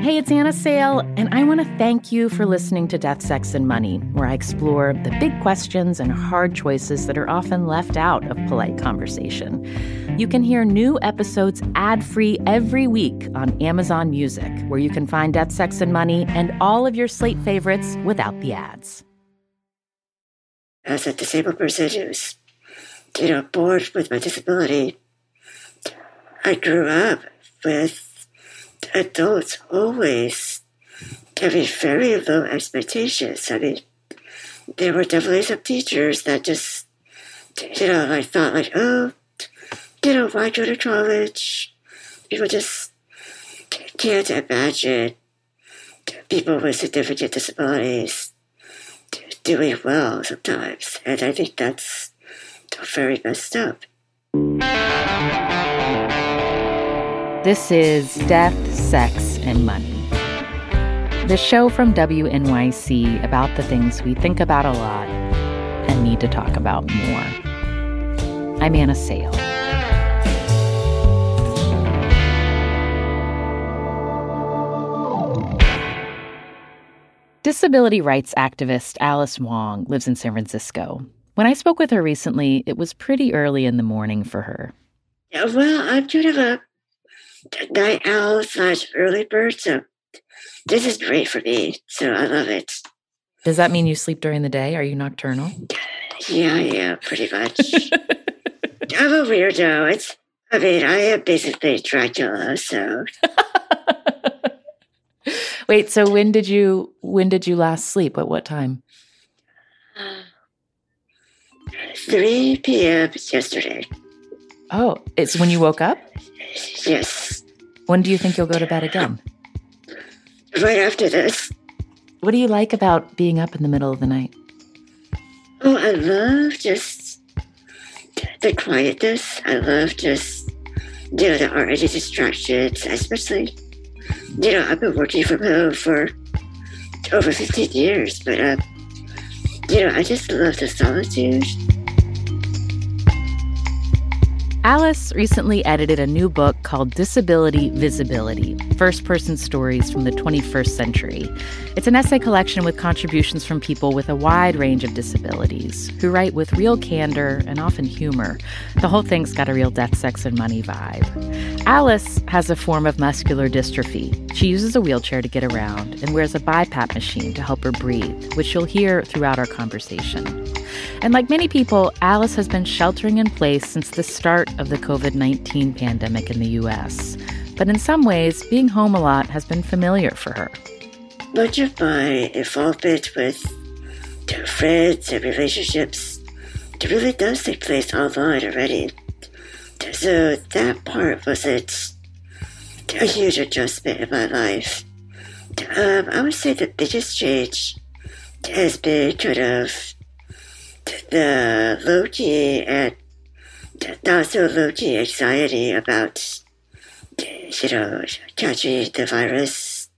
Hey, it's Anna Sale, and I want to thank you for listening to Death, Sex, and Money, where I explore the big questions and hard choices that are often left out of polite conversation. You can hear new episodes ad free every week on Amazon Music, where you can find Death, Sex, and Money and all of your slate favorites without the ads. As a disabled person who's, you know, bored with my disability, I grew up with adults always having very low expectations. I mean, there were definitely some teachers that just, you know, like thought like, oh, you know, why go to college? People just can't imagine people with significant disabilities doing well sometimes. And I think that's very messed up. This is Death, Sex, and Money. The show from WNYC about the things we think about a lot and need to talk about more. I'm Anna Sale. Disability rights activist Alice Wong lives in San Francisco. When I spoke with her recently, it was pretty early in the morning for her. Well, kind of a night owl slash early bird, so this is great for me. So I love it. Does that mean you sleep during the day? Are you nocturnal? Yeah, yeah, pretty much. I'm a weirdo. It's, I mean, I am basically a Dracula, so. Wait, so when did you when did you last sleep? At what time? 3 p.m. yesterday. Oh, it's when you woke up? Yes. When do you think you'll go to bed again? Right after this. What do you like about being up in the middle of the night? Oh, I love just the quietness. I love just, you know, there aren't distractions, especially, you know, I've been working from home for over 15 years, but, uh, you know, I just love the solitude. Alice recently edited a new book called Disability Visibility First Person Stories from the 21st Century. It's an essay collection with contributions from people with a wide range of disabilities who write with real candor and often humor. The whole thing's got a real death, sex, and money vibe. Alice has a form of muscular dystrophy. She uses a wheelchair to get around and wears a BiPAP machine to help her breathe, which you'll hear throughout our conversation. And like many people, Alice has been sheltering in place since the start of the COVID 19 pandemic in the US. But in some ways, being home a lot has been familiar for her. Much of my involvement with friends and relationships it really does take place online already. So that part wasn't a huge adjustment in my life. Um, I would say the biggest change has been kind of the low key and not so low key anxiety about, you know, catching the virus.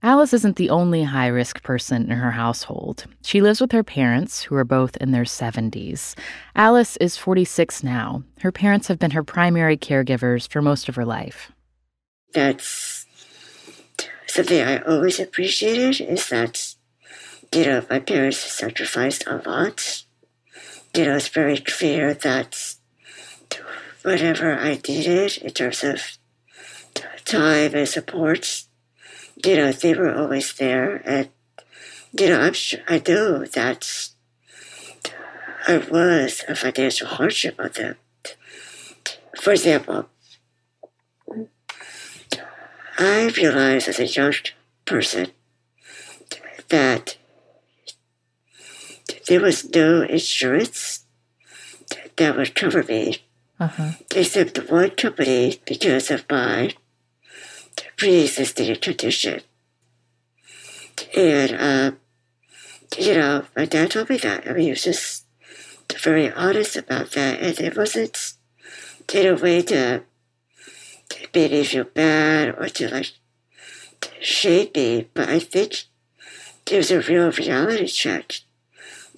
Alice isn't the only high risk person in her household. She lives with her parents, who are both in their 70s. Alice is 46 now. Her parents have been her primary caregivers for most of her life. That's something I always appreciated is that you know, my parents sacrificed a lot. You know, it's very clear that whatever I needed in terms of time and support, you know, they were always there. And, you know, I'm sure, I know that I was a financial hardship on them. For example, I realized as a young person that there was no insurance that would cover me, uh-huh. except one company because of my pre-existing tradition. And, uh, you know, my dad told me that. I mean, he was just very honest about that. And it wasn't in a way to, make me feel bad or to like shame me, but I think there's a real reality check.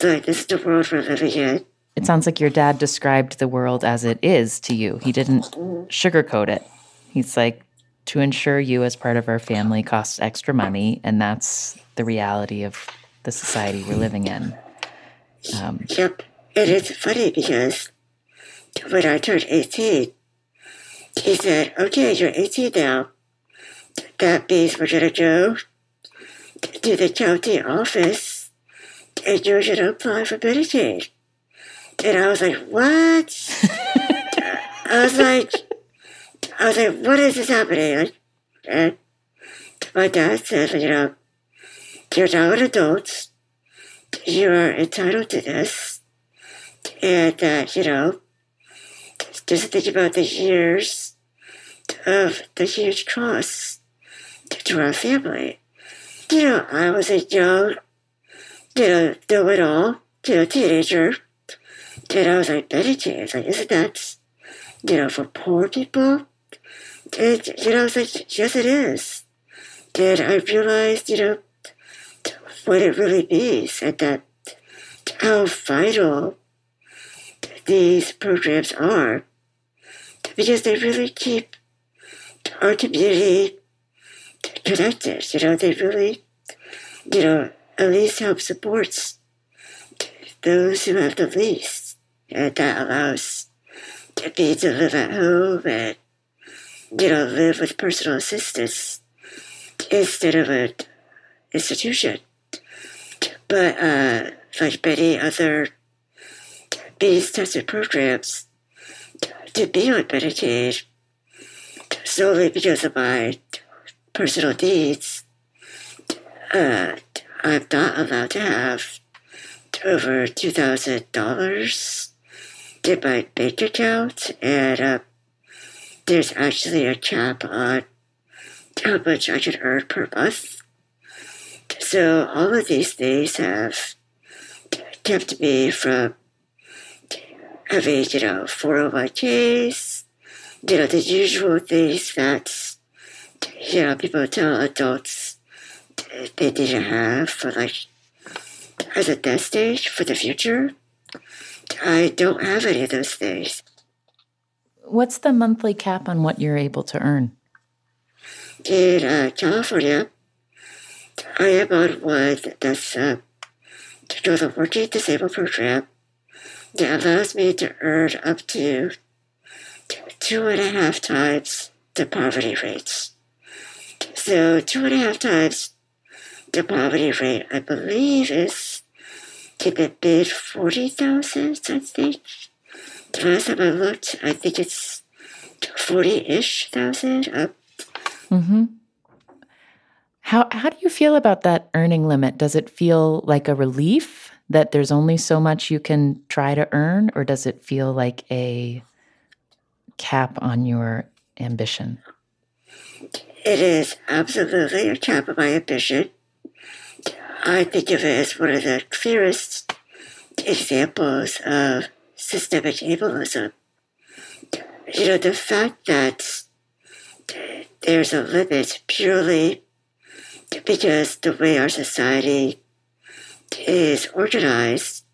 Is. It sounds like your dad described the world as it is to you. He didn't sugarcoat it. He's like, to insure you as part of our family costs extra money, and that's the reality of the society we're living in. Um, yep. And it's funny because when I turned 18, he said, okay, you're 18 now. That means we're going to go to the county office and going to apply for Medicaid. And I was like, what? I was like, I was like, what is this happening? And my dad said, you know, you're now an adult. You are entitled to this. And uh, you know, just think about the years of the huge costs to our family. You know, I was a young, you know, know it all, you know, teenager. And I was like, Medicaid. Like, isn't that, you know, for poor people? And, you know, I was like, yes, it is. And I realized, you know, what it really means and that how vital these programs are because they really keep our community connected. You know, they really, you know, at least help supports those who have the least. And that allows me to live at home and, you know, live with personal assistance instead of an institution. But uh, like many other means-tested programs, to be on Medicaid solely because of my personal needs, uh, I'm not allowed to have over $2,000 in my bank account, and uh, there's actually a cap on how much I can earn per month. So all of these things have kept me from having, you know, 401ks, you know, the usual things that, you know, people tell adults they didn't have for like, as a death stage for the future. I don't have any of those things. What's the monthly cap on what you're able to earn? In uh, California, I am on one that's uh, through the Working Disabled Program that allows me to earn up to two and a half times the poverty rates. So two and a half times the poverty rate, I believe, is in the forty thousand. I think. The last time I looked, I think it's forty-ish thousand up. Mm-hmm. How how do you feel about that earning limit? Does it feel like a relief that there's only so much you can try to earn, or does it feel like a cap on your ambition? It is absolutely a cap on my ambition. I think of it as one of the clearest examples of systemic ableism. You know, the fact that there's a limit purely because the way our society is organized,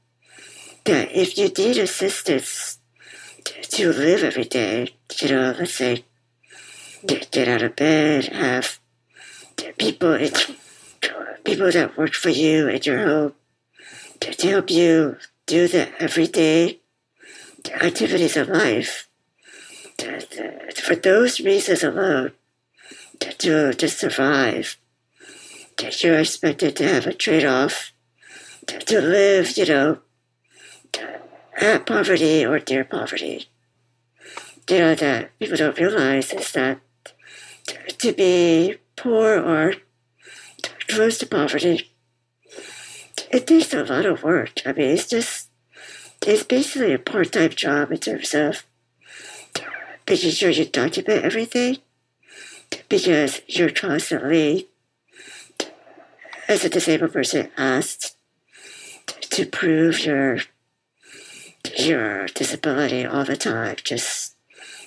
that if you need assistance to live every day, you know, let's say get, out of bed, have people people that work for you at your home to help you do the everyday activities of life. For those reasons alone, to, to survive, you're expected to have a trade off to live, you know, at poverty or near poverty. You know, that people don't realize is that to be poor or close to poverty, it takes a lot of work. I mean, it's just, it's basically a part time job in terms of making sure you document everything because you're constantly, as a disabled person, asked to prove your your disability all the time. Just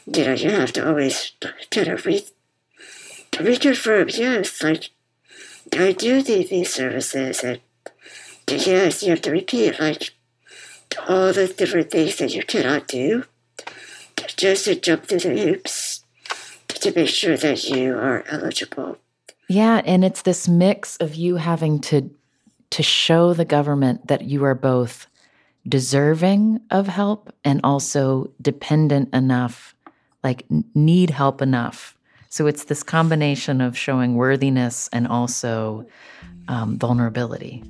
you know, you have to always kind of re reconfirm. Yes, like I do these services, and yes, you have to repeat like all the different things that you cannot do just to jump through the hoops to make sure that you are eligible. Yeah, and it's this mix of you having to to show the government that you are both deserving of help and also dependent enough, like need help enough. So it's this combination of showing worthiness and also um, vulnerability.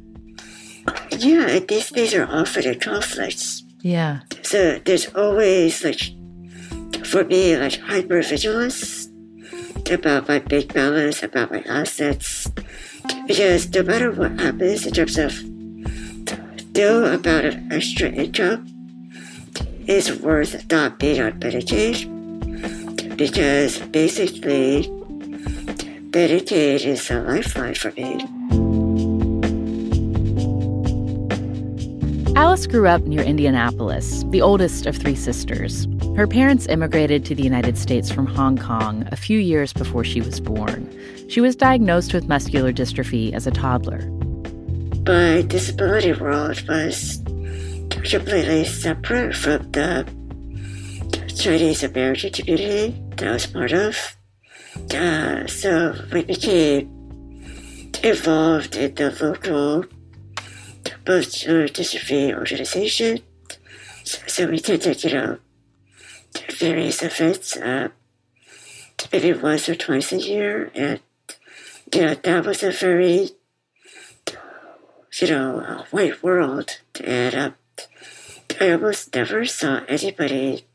Yeah, these things are often in conflicts. Yeah. So there's always like, for me, like hypervigilance about my bank balance, about my assets, because no matter what happens in terms of no amount of extra income is worth not being on Medicaid, because basically Medicaid is a lifeline for me. Alice grew up near Indianapolis, the oldest of three sisters. Her parents immigrated to the United States from Hong Kong a few years before she was born. She was diagnosed with muscular dystrophy as a toddler. My disability world was completely separate from the Chinese American community I was part of. Uh, so we became involved in the local muscular dystrophy organization. So, so we attended, you know, various events, uh, maybe once or twice a year, and you know that was a very, you know, white world, and uh, I almost never saw anybody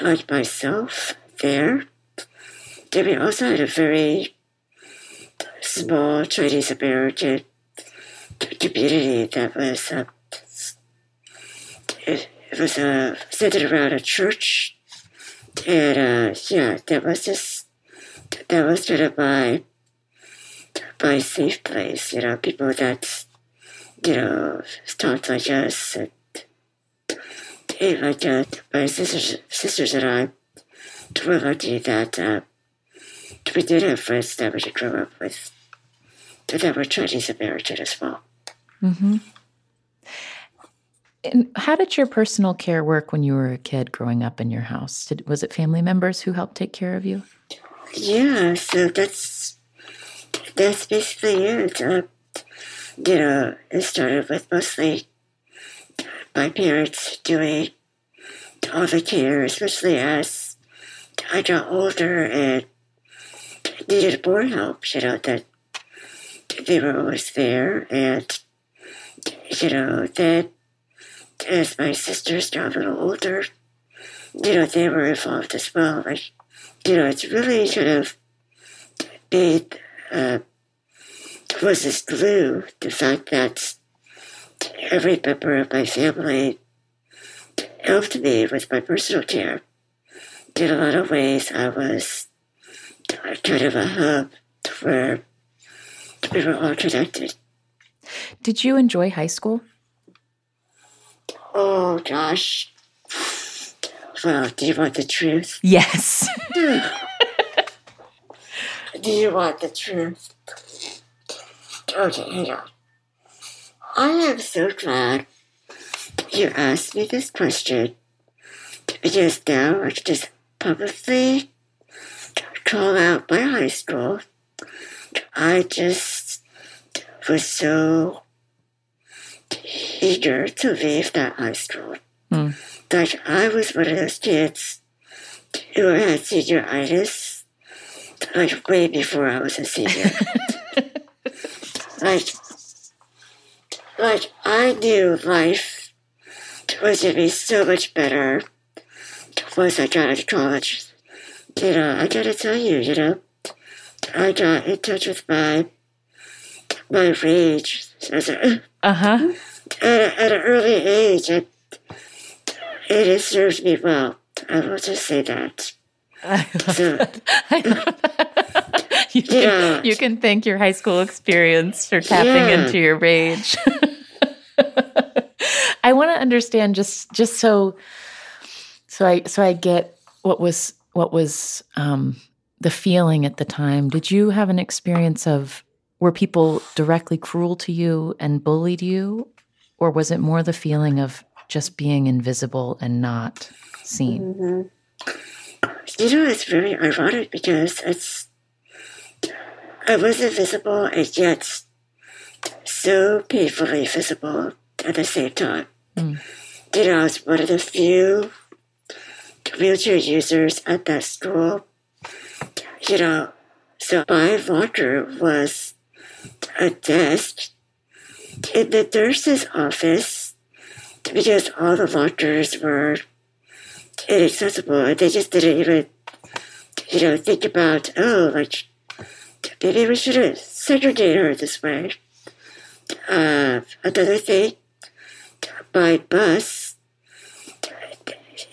like myself there. And we also had a very small Chinese American community that was uh, it, was uh, centered around a church, and uh, yeah, that was just that was sort of my my safe place. You know, people that you know talked like us, and hey, like uh, my sisters sisters and I lucky that uh, we did have friends that we grew up with that were Chinese American as well. Mm-hmm. And how did your personal care work when you were a kid growing up in your house? Did, was it family members who helped take care of you? Yeah, so that's that's basically it. Uh, you know, it started with mostly my parents doing all the care, especially as I got older and needed more help. You know that they were always there, and you know that as my sisters got a little older, you know, they were involved as well. Like, you know, it's really kind of made, uh, was this glue, the fact that every member of my family helped me with my personal care. In a lot of ways, I was kind of a hub where we were all connected. Did you enjoy high school? Oh gosh. Well, do you want the truth? Yes. do you want the truth? Okay, hang on. I am so glad you asked me this question because now I can just publicly call out my high school. I just was so eager to leave that high school. Mm. Like I was one of those kids who had senioritis, like way before I was a senior. like, like I knew life was gonna be so much better once I got into college. You know, I gotta tell you, you know, I got in touch with my my rage as a uh-huh at, at an early age, it, it has served me well. I will just say that. So, you, can, Yeah. you can thank your high school experience for tapping Yeah. into your rage. I want to understand just just so so I so I get what was what was um, the feeling at the time. Did you have an experience of were people directly cruel to you and bullied you, or was it more the feeling of just being invisible and not seen? mhm. you know, it's very ironic because it's I was invisible and yet so painfully visible at the same time. Mm. You know, I was one of the few wheelchair users at that school. You know, so my locker was a desk in the nurse's office because all the lockers were inaccessible and they just didn't even, you know, think about, oh, like, maybe we should have segregated her this way. Uh, another thing, my bus,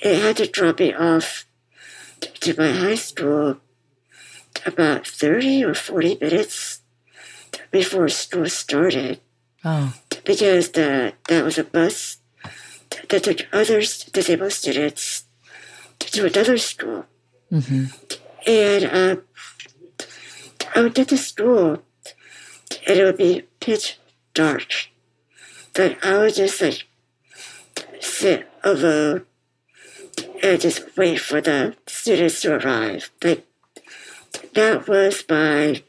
it had to drop me off to my high school about 30 or 40 minutes before school started Oh, because the, that was a bus that took other disabled students to another school. hmm And um, I would get to school and it would be pitch dark. But I would just like sit alone and just wait for the students to arrive. Like that was my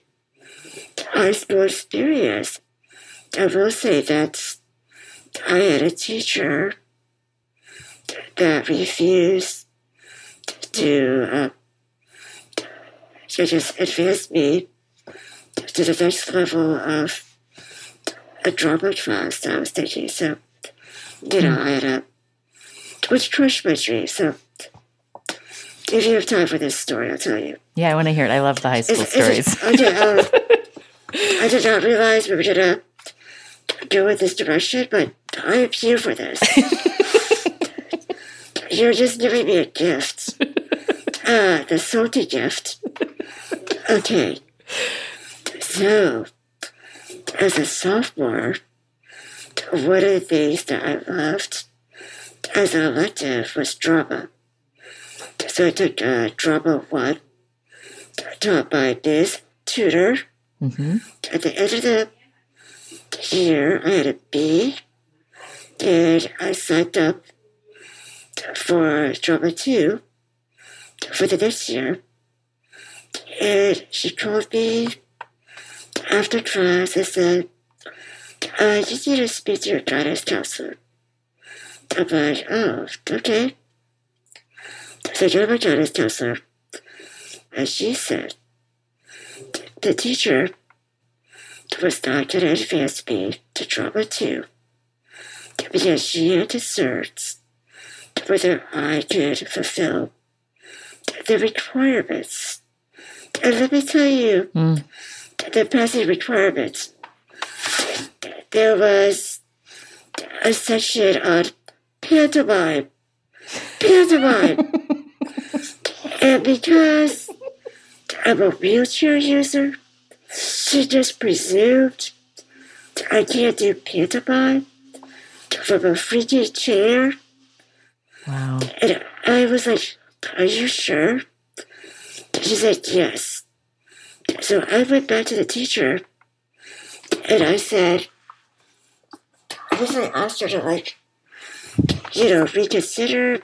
high school experience. I will say that I had a teacher that refused to uh, to just advance me to the next level of a drama class that I was taking. So, you know, I had a which crushed my dream. So, if you have time for this story, I'll tell you. yeah, I want to hear it. I love the high school It's- it's- stories. I, did, uh, I did not realize we were gonna go in this direction, but I am here for this. You're just giving me a gift. Uh, the salty gift. Okay. So, as a sophomore, one of the things that I loved as an elective was drama. So I took uh, drama one, taught by Ms. Tudor. hmm At the end of the year, I had a B, and I signed up for drama two for the next year. And she called me after class and said, uh, you need to speak to your guidance counselor. I'm like, oh, okay. So I go to my guidance counselor, and she said, the teacher was not going to advance me to drama two because she had concerns whether I could fulfill the requirements. And let me tell you, Mm. the passing requirements, there was a section on pantomime. Pantomime. and because I'm a wheelchair user, she just presumed I can't do pantomime from a freaky chair. Wow. And I was like, Are you sure? She said, Yes. So I went back to the teacher and I said, I guess I asked her to, like, you know, reconsider.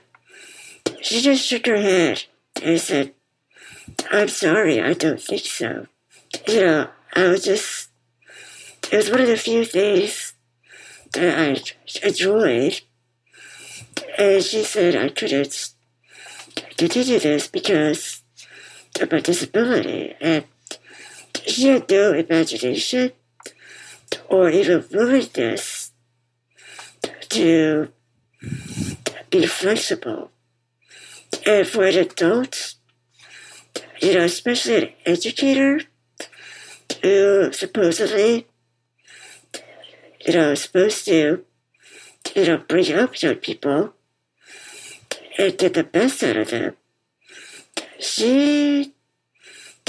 She just shook her head and said, I'm sorry, I don't think so. You know, I was just, it was one of the few things that I enjoyed. And she said I couldn't continue this because of my disability. And she had no imagination or even willingness to be flexible. And for an adult, you know, especially an educator who supposedly, you know, is supposed to, you know, bring up young people and get the best out of them. she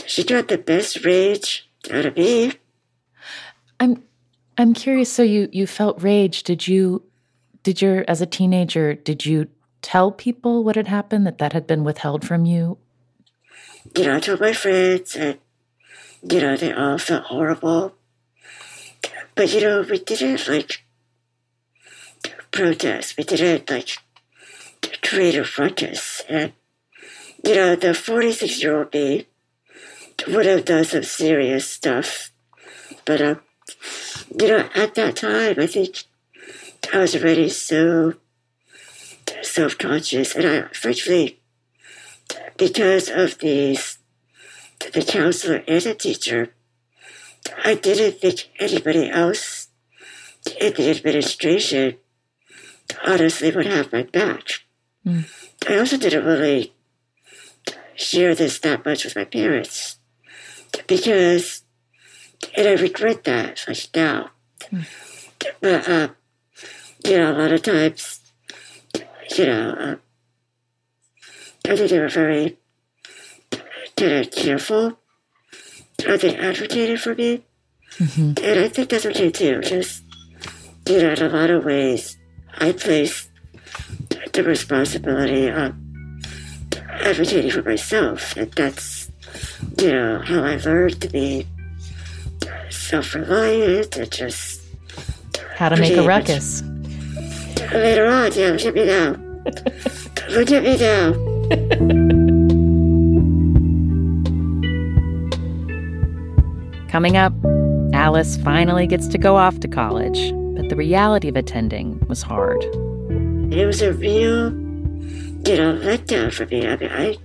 she got the best rage out of me. I'm I'm curious. So you you felt rage. Did you did your as a teenager? Did you tell people what had happened? That that had been withheld from you? You know, I told my friends, and you know, they all felt horrible. But you know, we didn't like protest. We didn't like create a ruckus. And you know, the 46 year old me would have done some serious stuff. But, um, you know, at that time, I think I was already so self conscious. And I, frankly, because of these, the counselor and the teacher, I didn't think anybody else in the administration honestly would have my back. Mm. I also didn't really share this that much with my parents because, and I regret that like now. Mm. But, uh, you know, a lot of times, you know, uh, I think they were very kind of careful how they advocated for me. Mm-hmm. And I think that's okay too. Just, you know, in a lot of ways, I place the responsibility on advocating for myself. And that's, you know, how I learned to be self reliant and just. How to make a ruckus. Later on, look at me now. look at me now. Coming up, Alice finally gets to go off to college, but the reality of attending was hard. It was a real you know, letdown for me. I mean, I,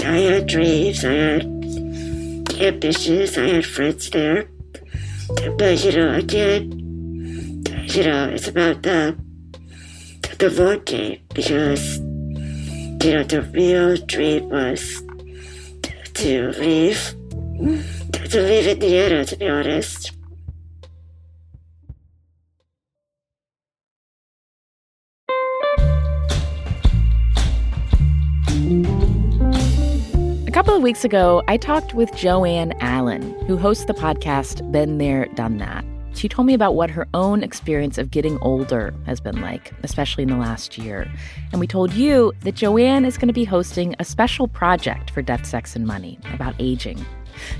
I had dreams, I had ambitions, I had friends there. But, you know, again, you know, it's about the, long because, you know, the real dream was to leave, to leave Indiana, to be honest. A couple of weeks ago, I talked with Joanne Allen, who hosts the podcast Been There, Done That. She told me about what her own experience of getting older has been like, especially in the last year. And we told you that Joanne is going to be hosting a special project for Death, Sex, and Money about aging.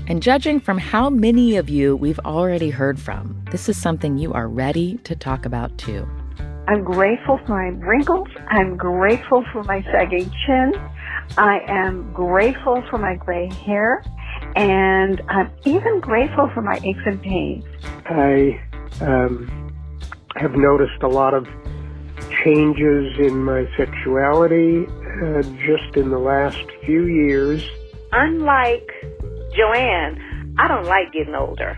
And judging from how many of you we've already heard from, this is something you are ready to talk about too. I'm grateful for my wrinkles. I'm grateful for my sagging chin. I am grateful for my gray hair, and I'm even grateful for my aches and pains. I um, have noticed a lot of changes in my sexuality uh, just in the last few years. Unlike Joanne, I don't like getting older,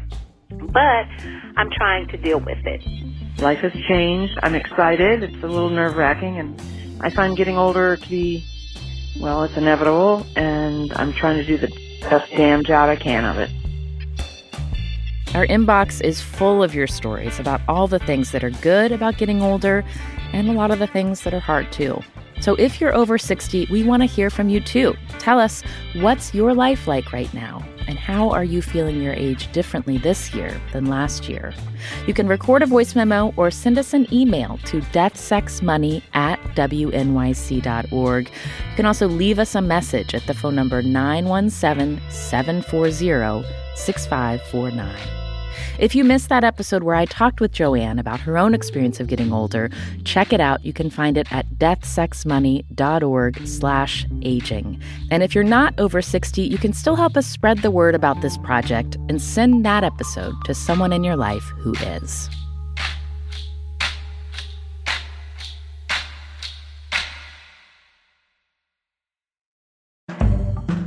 but I'm trying to deal with it. Life has changed. I'm excited. It's a little nerve wracking, and I find getting older to be well, it's inevitable, and I'm trying to do the best damn job I can of it. Our inbox is full of your stories about all the things that are good about getting older and a lot of the things that are hard too. So if you're over 60, we want to hear from you too. Tell us what's your life like right now and how are you feeling your age differently this year than last year? You can record a voice memo or send us an email to deathsexmoney at wnyc.org. You can also leave us a message at the phone number 917 740 6549. If you missed that episode where I talked with Joanne about her own experience of getting older, check it out. You can find it at deathsexmoney.org slash aging. And if you're not over 60, you can still help us spread the word about this project and send that episode to someone in your life who is.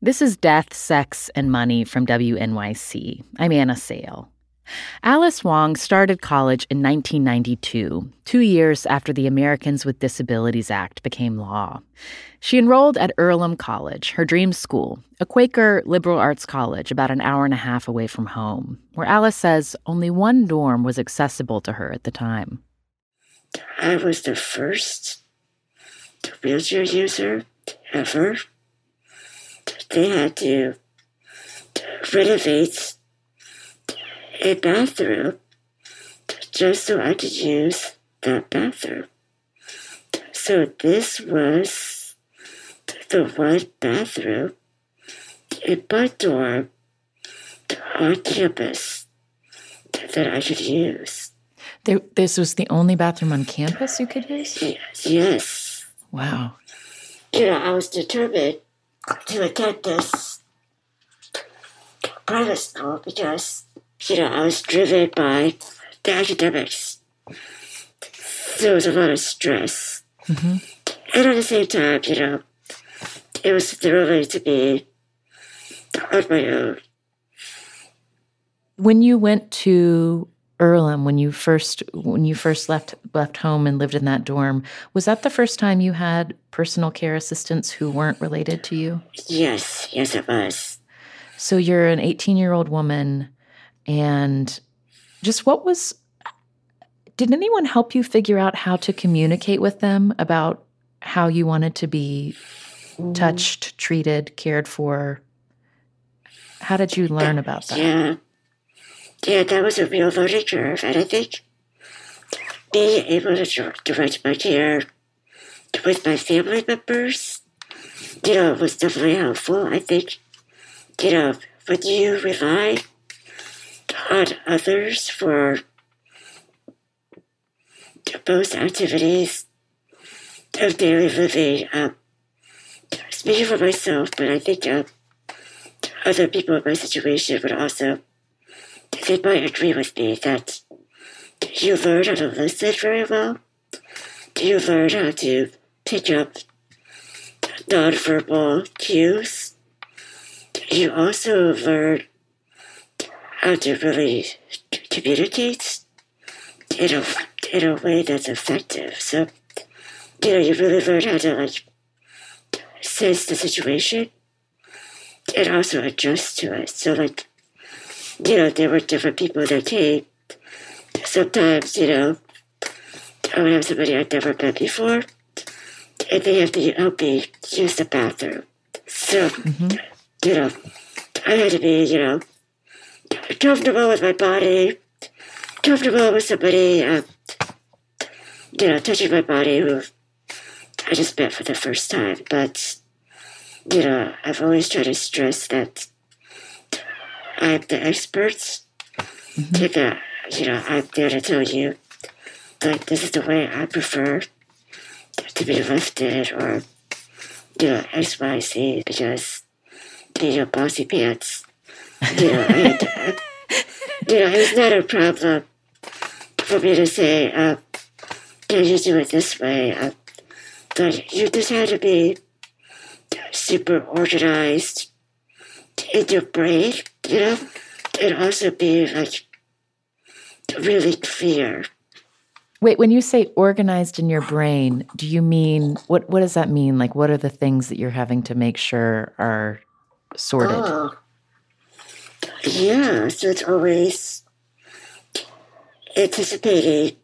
This is Death, Sex, and Money from WNYC. I'm Anna Sale. Alice Wong started college in 1992, two years after the Americans with Disabilities Act became law. She enrolled at Earlham College, her dream school, a Quaker liberal arts college about an hour and a half away from home, where Alice says only one dorm was accessible to her at the time. I was the first wheelchair user ever they had to renovate a bathroom just so I could use that bathroom. So this was the one bathroom in my dorm on campus that I could use. There, this was the only bathroom on campus you could use? Yes. Wow. You know, I was determined to attend this private school because, you know, I was driven by the academics. There was a lot of stress. Mm-hmm. And at the same time, you know, it was thrilling to be on my own. When you went to Earlham, when you first when you first left left home and lived in that dorm, was that the first time you had personal care assistants who weren't related to you? Yes, yes, it was. So you're an 18 year old woman, and just what was? Did anyone help you figure out how to communicate with them about how you wanted to be touched, treated, cared for? How did you learn about that? Yeah yeah, that was a real learning curve. And I think being able to direct my care with my family members, you know, was definitely helpful. I think, you know, when you rely on others for most activities of daily living, um, speaking for myself, but I think um, other people in my situation would also they might agree with me that you learn how to listen very well. You learn how to pick up nonverbal cues. You also learn how to really communicate in a, in a way that's effective. So, you know, you really learn how to like sense the situation and also adjust to it. So, like, you know, there were different people that came. Sometimes, you know, I would have somebody I'd never met before, and they have to help me use the bathroom. So, mm-hmm. you know, I had to be, you know, comfortable with my body, comfortable with somebody, um, you know, touching my body who I just met for the first time. But, you know, I've always tried to stress that I'm the experts. Mm-hmm. Take a, you know, I'm there to tell you, like, this is the way I prefer to be lifted or, you know, X, Y, Z, because, you know, bossy pants, you know, and, uh, you know, it's not a problem for me to say, uh, yeah, you do it this way. Uh, but you just have to be super organized in your brain you know, and also be like really clear. Wait, when you say organized in your brain, do you mean what? What does that mean? Like, what are the things that you're having to make sure are sorted? Oh. yeah, so it's always anticipating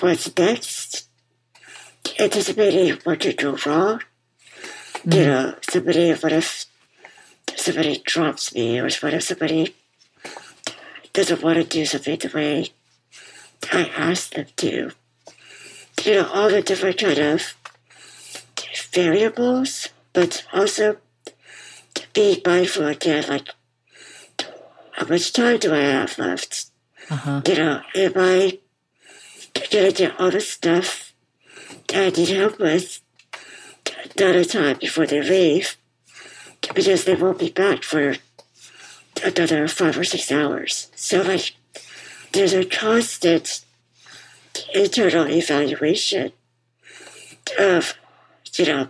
what's next, anticipating what could go wrong. Mm. You know, somebody, what if somebody drops me, or what if somebody doesn't want to do something the way I asked them to? You know, all the different kind of variables, but also to be mindful again, like how much time do I have left? Uh-huh. You know, am I gonna get all the stuff that I need help with done in time before they leave? Because they won't be back for another five or six hours. So, like, there's a constant internal evaluation of, you know,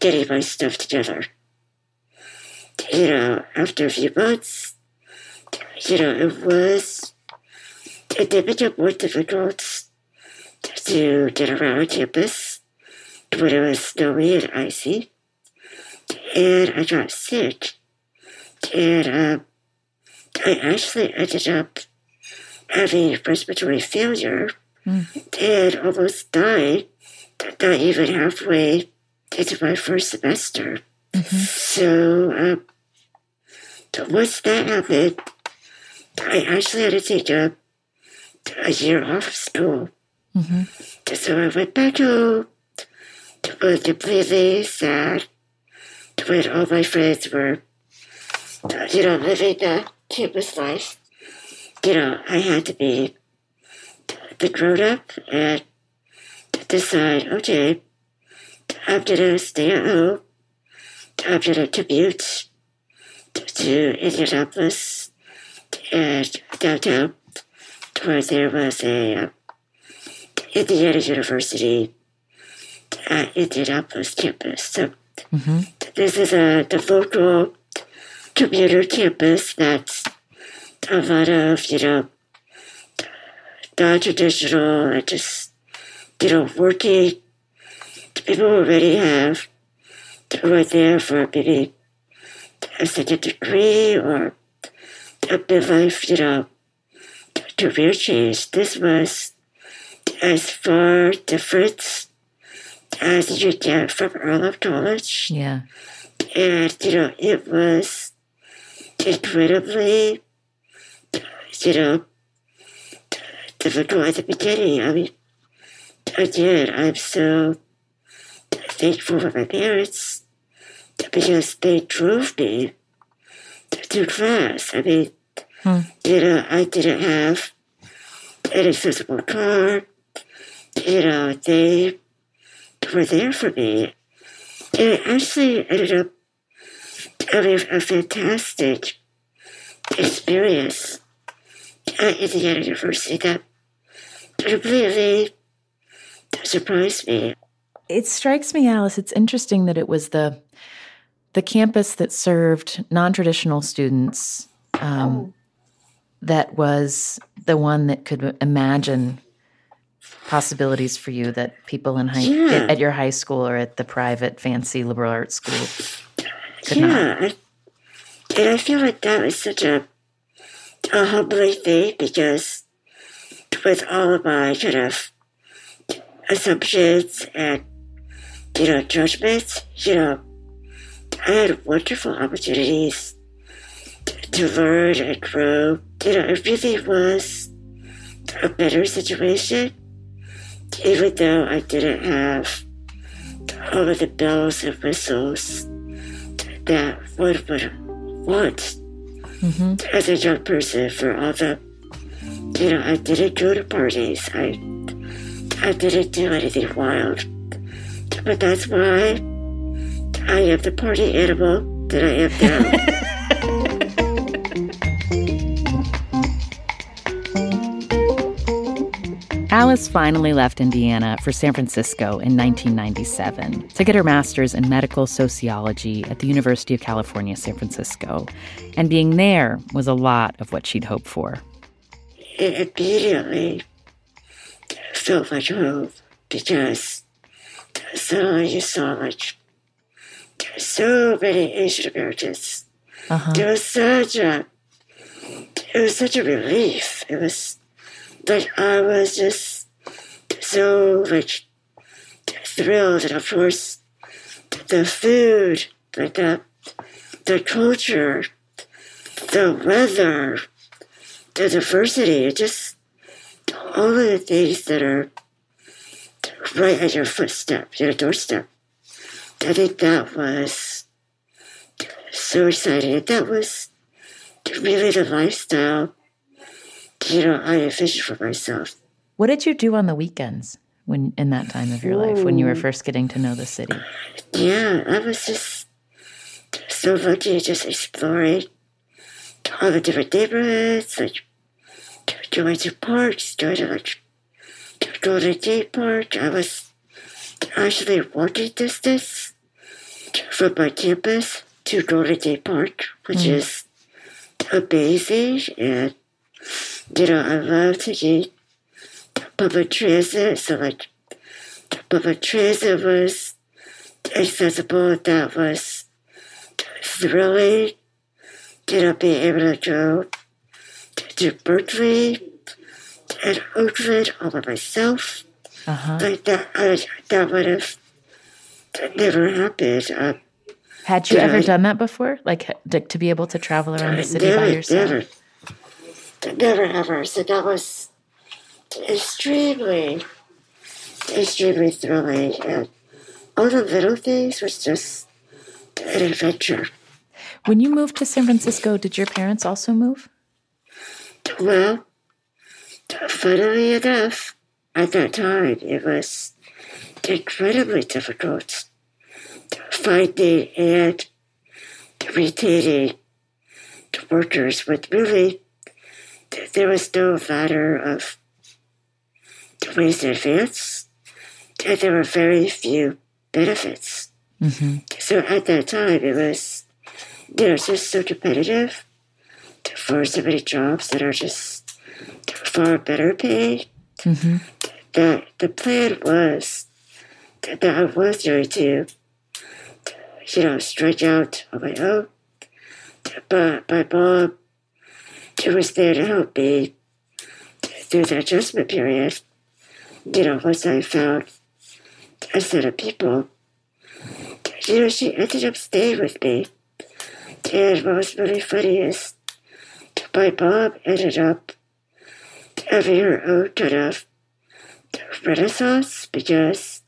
getting my stuff together. You know, after a few months, you know, it was it did become more difficult to get around campus when it was snowy and icy. And I got sick. And um, I actually ended up having respiratory failure mm. and almost died, not even halfway into my first semester. Mm-hmm. So, um, once that happened, I actually had to take a, a year off of school. Mm-hmm. So I went back home completely sad when all my friends were, uh, you know, living the campus life. You know, I had to be uh, the grown up and decide, okay, I'm gonna stay at home. I'm gonna commute to Indianapolis and downtown, where there was a uh, Indiana University at Indianapolis campus. So mm-hmm. this is a the local commuter campus that's a lot of you know non-traditional and just you know working people already have who are there for maybe a second degree or a midlife, you know, career change. This was as far different as you get from early college. Yeah. And, you know, it was incredibly, you know, difficult at the beginning. I mean, again, I'm so thankful for my parents because they drove me to class. I mean, hmm. you know, I didn't have an accessible car. You know, they were there for me. And it actually ended up having a fantastic experience at Indiana University that completely surprised me. It strikes me, Alice, it's interesting that it was the the campus that served non traditional students um, oh. that was the one that could imagine possibilities for you that people in high yeah. at, your high school or at the private fancy liberal arts school could yeah. not. And I feel like that was such a, a humbling thing because with all of my kind of assumptions and you know judgments, you know, I had wonderful opportunities to learn and grow. You know, it really was a better situation, even though I didn't have all of the bells and whistles that one would want mm-hmm. as a young person for all the, you know, I didn't go to parties. I, I didn't do anything wild. But that's why I am the party animal that I am now. Alice finally left Indiana for San Francisco in 1997 to get her master's in medical sociology at the University of California, San Francisco. And being there was a lot of what she'd hoped for. It immediately felt like hope because suddenly you saw like so many Asian Americans Uh-huh. It was such a, it was such a relief. It was like I was just so like thrilled, and of course, the food, like the the culture, the weather, the diversity, just all of the things that are right at your footstep, your doorstep. I think that was so exciting. That was really the lifestyle, you know, I envisioned for myself. What did you do on the weekends when in that time of your life when you were first getting to know the city? Yeah, I was just so lucky to just exploring all the different neighborhoods, like going to parks, going to like Golden Gate Park. I was actually walking distance from my campus to Golden Gate Park, which Mm. is amazing. And, you know, I love taking public transit. So, like, public transit was accessible. That was thrilling. You know, being able to go to Berkeley and Oakland all by myself. Uh-huh. Like that, I, that would have never happened. Uh, Had you ever done that before? Like to, to be able to travel around the city by yourself? never, never ever. So that was extremely, extremely thrilling. And all the little things was just an adventure. When you moved to San Francisco, did your parents also move? Well, funnily enough, at that time, it was incredibly difficult finding and retaining workers with really, there was no ladder of ways to advance, and there were very few benefits. Mm-hmm. So at that time, it was, you know, just so competitive for so many jobs that are just far better paid. Mm-hmm. That the plan was that I was going to, you know, strike out on my own. But my mom, who was there to help me through the adjustment period, you know, once I found a set of people, you know, she ended up staying with me. And what was really funny is my mom ended up having her own kind of renaissance because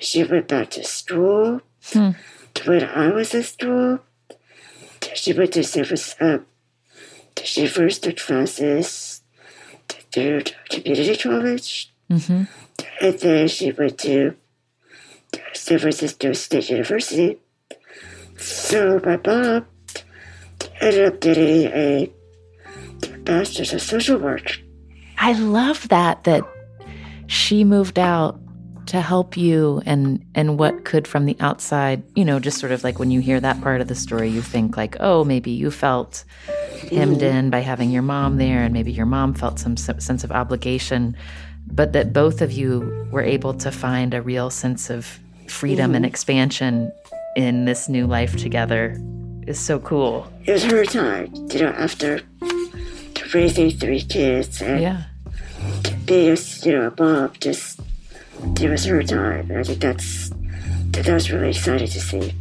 she went back to school Hmm. when I was in school. She went to San Francisco. She first took classes through community college, Mm-hmm. and then she went to San Francisco State University. So my mom ended up getting a master's of social work. I love that that she moved out to help you and and what could from the outside, you know, just sort of like when you hear that part of the story, you think like, oh, maybe you felt hemmed in by having your mom there, and maybe your mom felt some s- sense of obligation, but that both of you were able to find a real sense of freedom and mm-hmm. expansion in this new life together is so cool. It was her time, you know, after raising three kids and Yeah. being, a, you know, a mom. Just it was her time, and I think that's that was really exciting to see.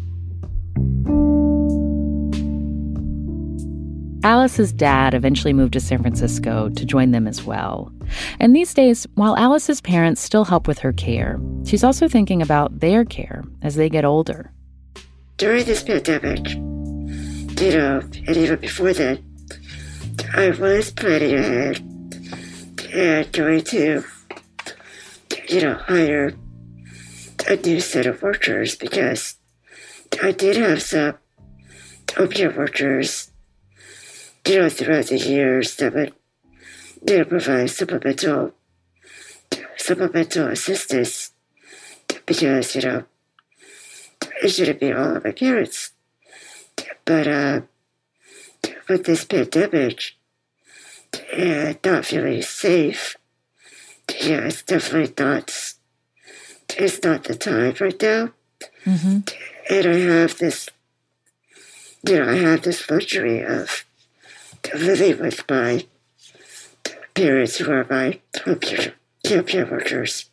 Alice's dad eventually moved to San Francisco to join them as well. And these days, while Alice's parents still help with her care, she's also thinking about their care as they get older. During this pandemic, you know, and even before that, I was planning ahead and going to, you know, hire a new set of workers because I did have some home care workers, you know, throughout the years that would, you know, provide supplemental, supplemental assistance because, you know, it shouldn't be all of my parents. But uh, with this pandemic and not feeling safe, yeah, it's definitely not. It's not the time right now. Mm-hmm. And I have this you know, I have this luxury of living with my parents who are my care, care workers.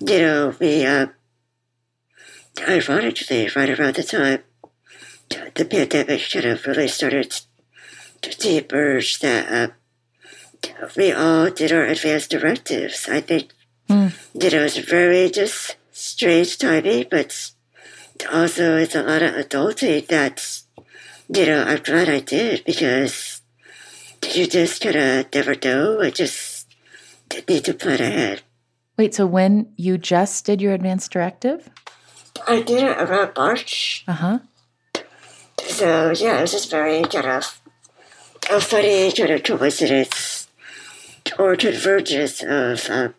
You know, we, uh, ironically, right around the time the pandemic kind of really started to emerge, that uh, we all did our advanced directives. I think, mm. you know, it's very just strange timing, but also it's a lot of adulting that, you know, I'm glad I did because you just kind of never know. I just need to plan ahead. Wait, so when you just did your advanced directive? I did it around March. Uh huh. So yeah, it was just very kind of a funny kind of coincidence or convergence of um,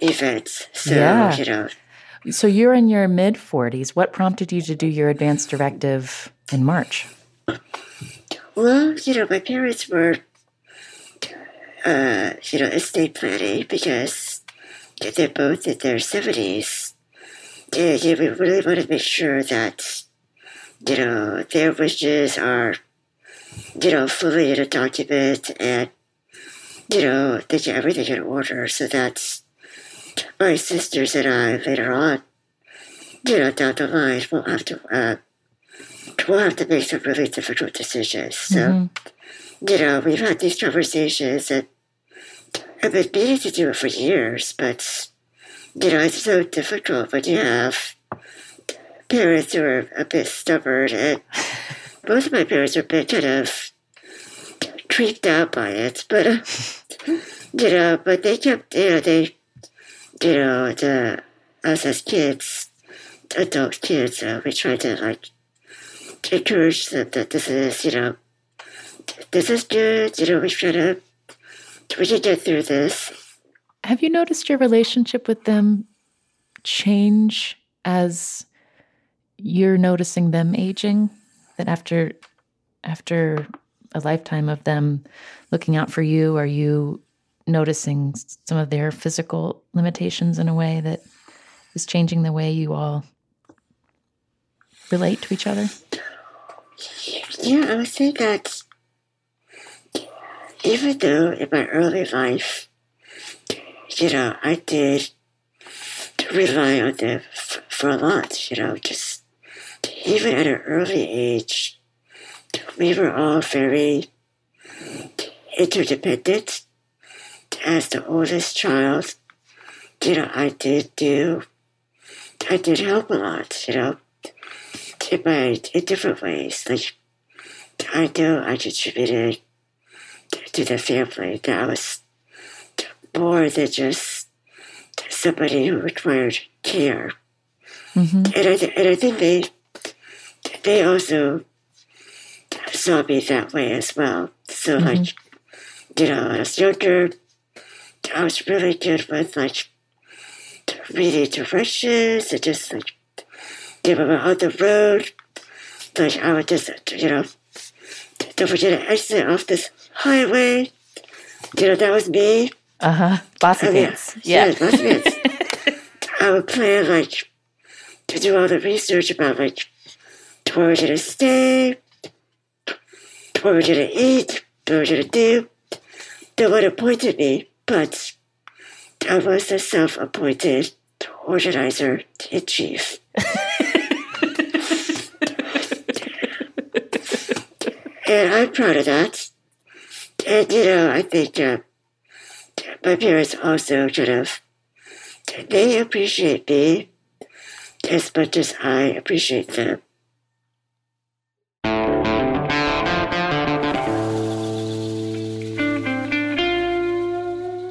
events. So yeah. you know. So you're in your mid 40s. What prompted you to do your advanced directive in March? Well, you know, my parents were, uh, you know, estate planning because they're both in their 70s. And yeah, we really want to make sure that, you know, their wishes are, you know, fully in a document and, you know, they get everything in order so that my sisters and I later on, you know, down the line, we'll have to, uh, we'll have to make some really difficult decisions. So, mm-hmm. you know, we've had these conversations and I've been meaning to do it for years, but you know, it's so difficult when you have parents who are a bit stubborn, and both of my parents are a bit kind of creeped out by it, but, uh, you know, but they kept, you know, they, you know, the, us as kids, adult kids, uh, we tried to, like, encourage them that this is, you know, this is good, you know, we try to, we can get through this have you noticed your relationship with them change as you're noticing them aging? That after after a lifetime of them looking out for you, are you noticing some of their physical limitations in a way that is changing the way you all relate to each other? Yeah, I would say that even though in my early life you know, I did rely on them for a lot, you know, just even at an early age, we were all very interdependent. As the oldest child, you know, I did do, I did help a lot, you know, in, my, in different ways. Like, I know I contributed to the family that I was more than just somebody who required care. Mm-hmm. And, I th- and I think they they also saw me that way as well. So mm-hmm. like, you know, I was younger, I was really good with like reading directions and just like give them on the road. Like I would just, you know, don't forget to exit off this highway. You know, that was me. Uh huh. Bossy pants. Yeah. Yeah, bossy pants. I would plan like to do all the research about like where we're gonna stay, where we're gonna eat, what we're gonna do. No one appointed me, but I was the self-appointed organizer in chief. and I'm proud of that. And you know, I think uh, my parents also sort of they appreciate me as much as I appreciate them.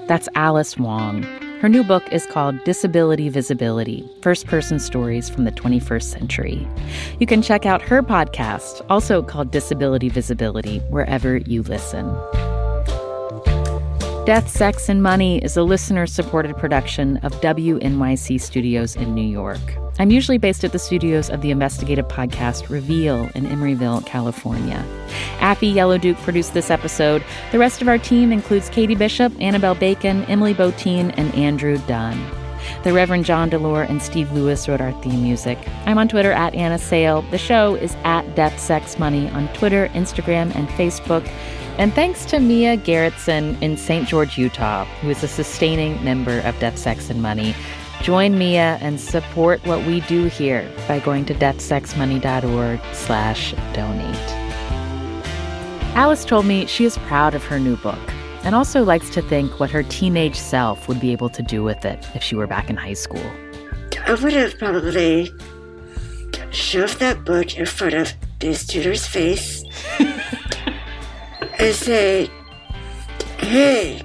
That's Alice Wong. Her new book is called Disability Visibility First Person Stories from the 21st Century. You can check out her podcast, also called Disability Visibility, wherever you listen. Death, Sex, and Money is a listener supported production of WNYC Studios in New York. I'm usually based at the studios of the investigative podcast Reveal in Emeryville, California. Afi Yellow Duke produced this episode. The rest of our team includes Katie Bishop, Annabelle Bacon, Emily Botein, and Andrew Dunn. The Reverend John Delore and Steve Lewis wrote our theme music. I'm on Twitter at Anna Sale. The show is at Death Sex Money on Twitter, Instagram, and Facebook. And thanks to Mia Garrettson in St. George, Utah, who is a sustaining member of Death, Sex, and Money. Join Mia and support what we do here by going to deathsexmoney.org slash donate. Alice told me she is proud of her new book and also likes to think what her teenage self would be able to do with it if she were back in high school. I would have probably shoved that book in front of this tutor's face and say, hey,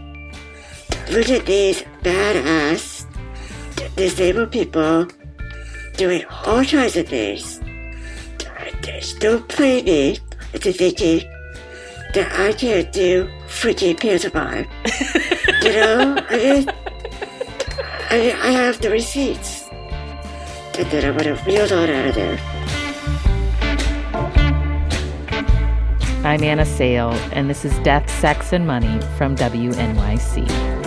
look at these badass disabled people doing all kinds of things. Don't play me into thinking that I can't do freaking pantomime. you know, I mean, I, I have the receipts. And then I would have wheeled on out of there. I'm Anna Sale, and this is Death, Sex, and Money from WNYC.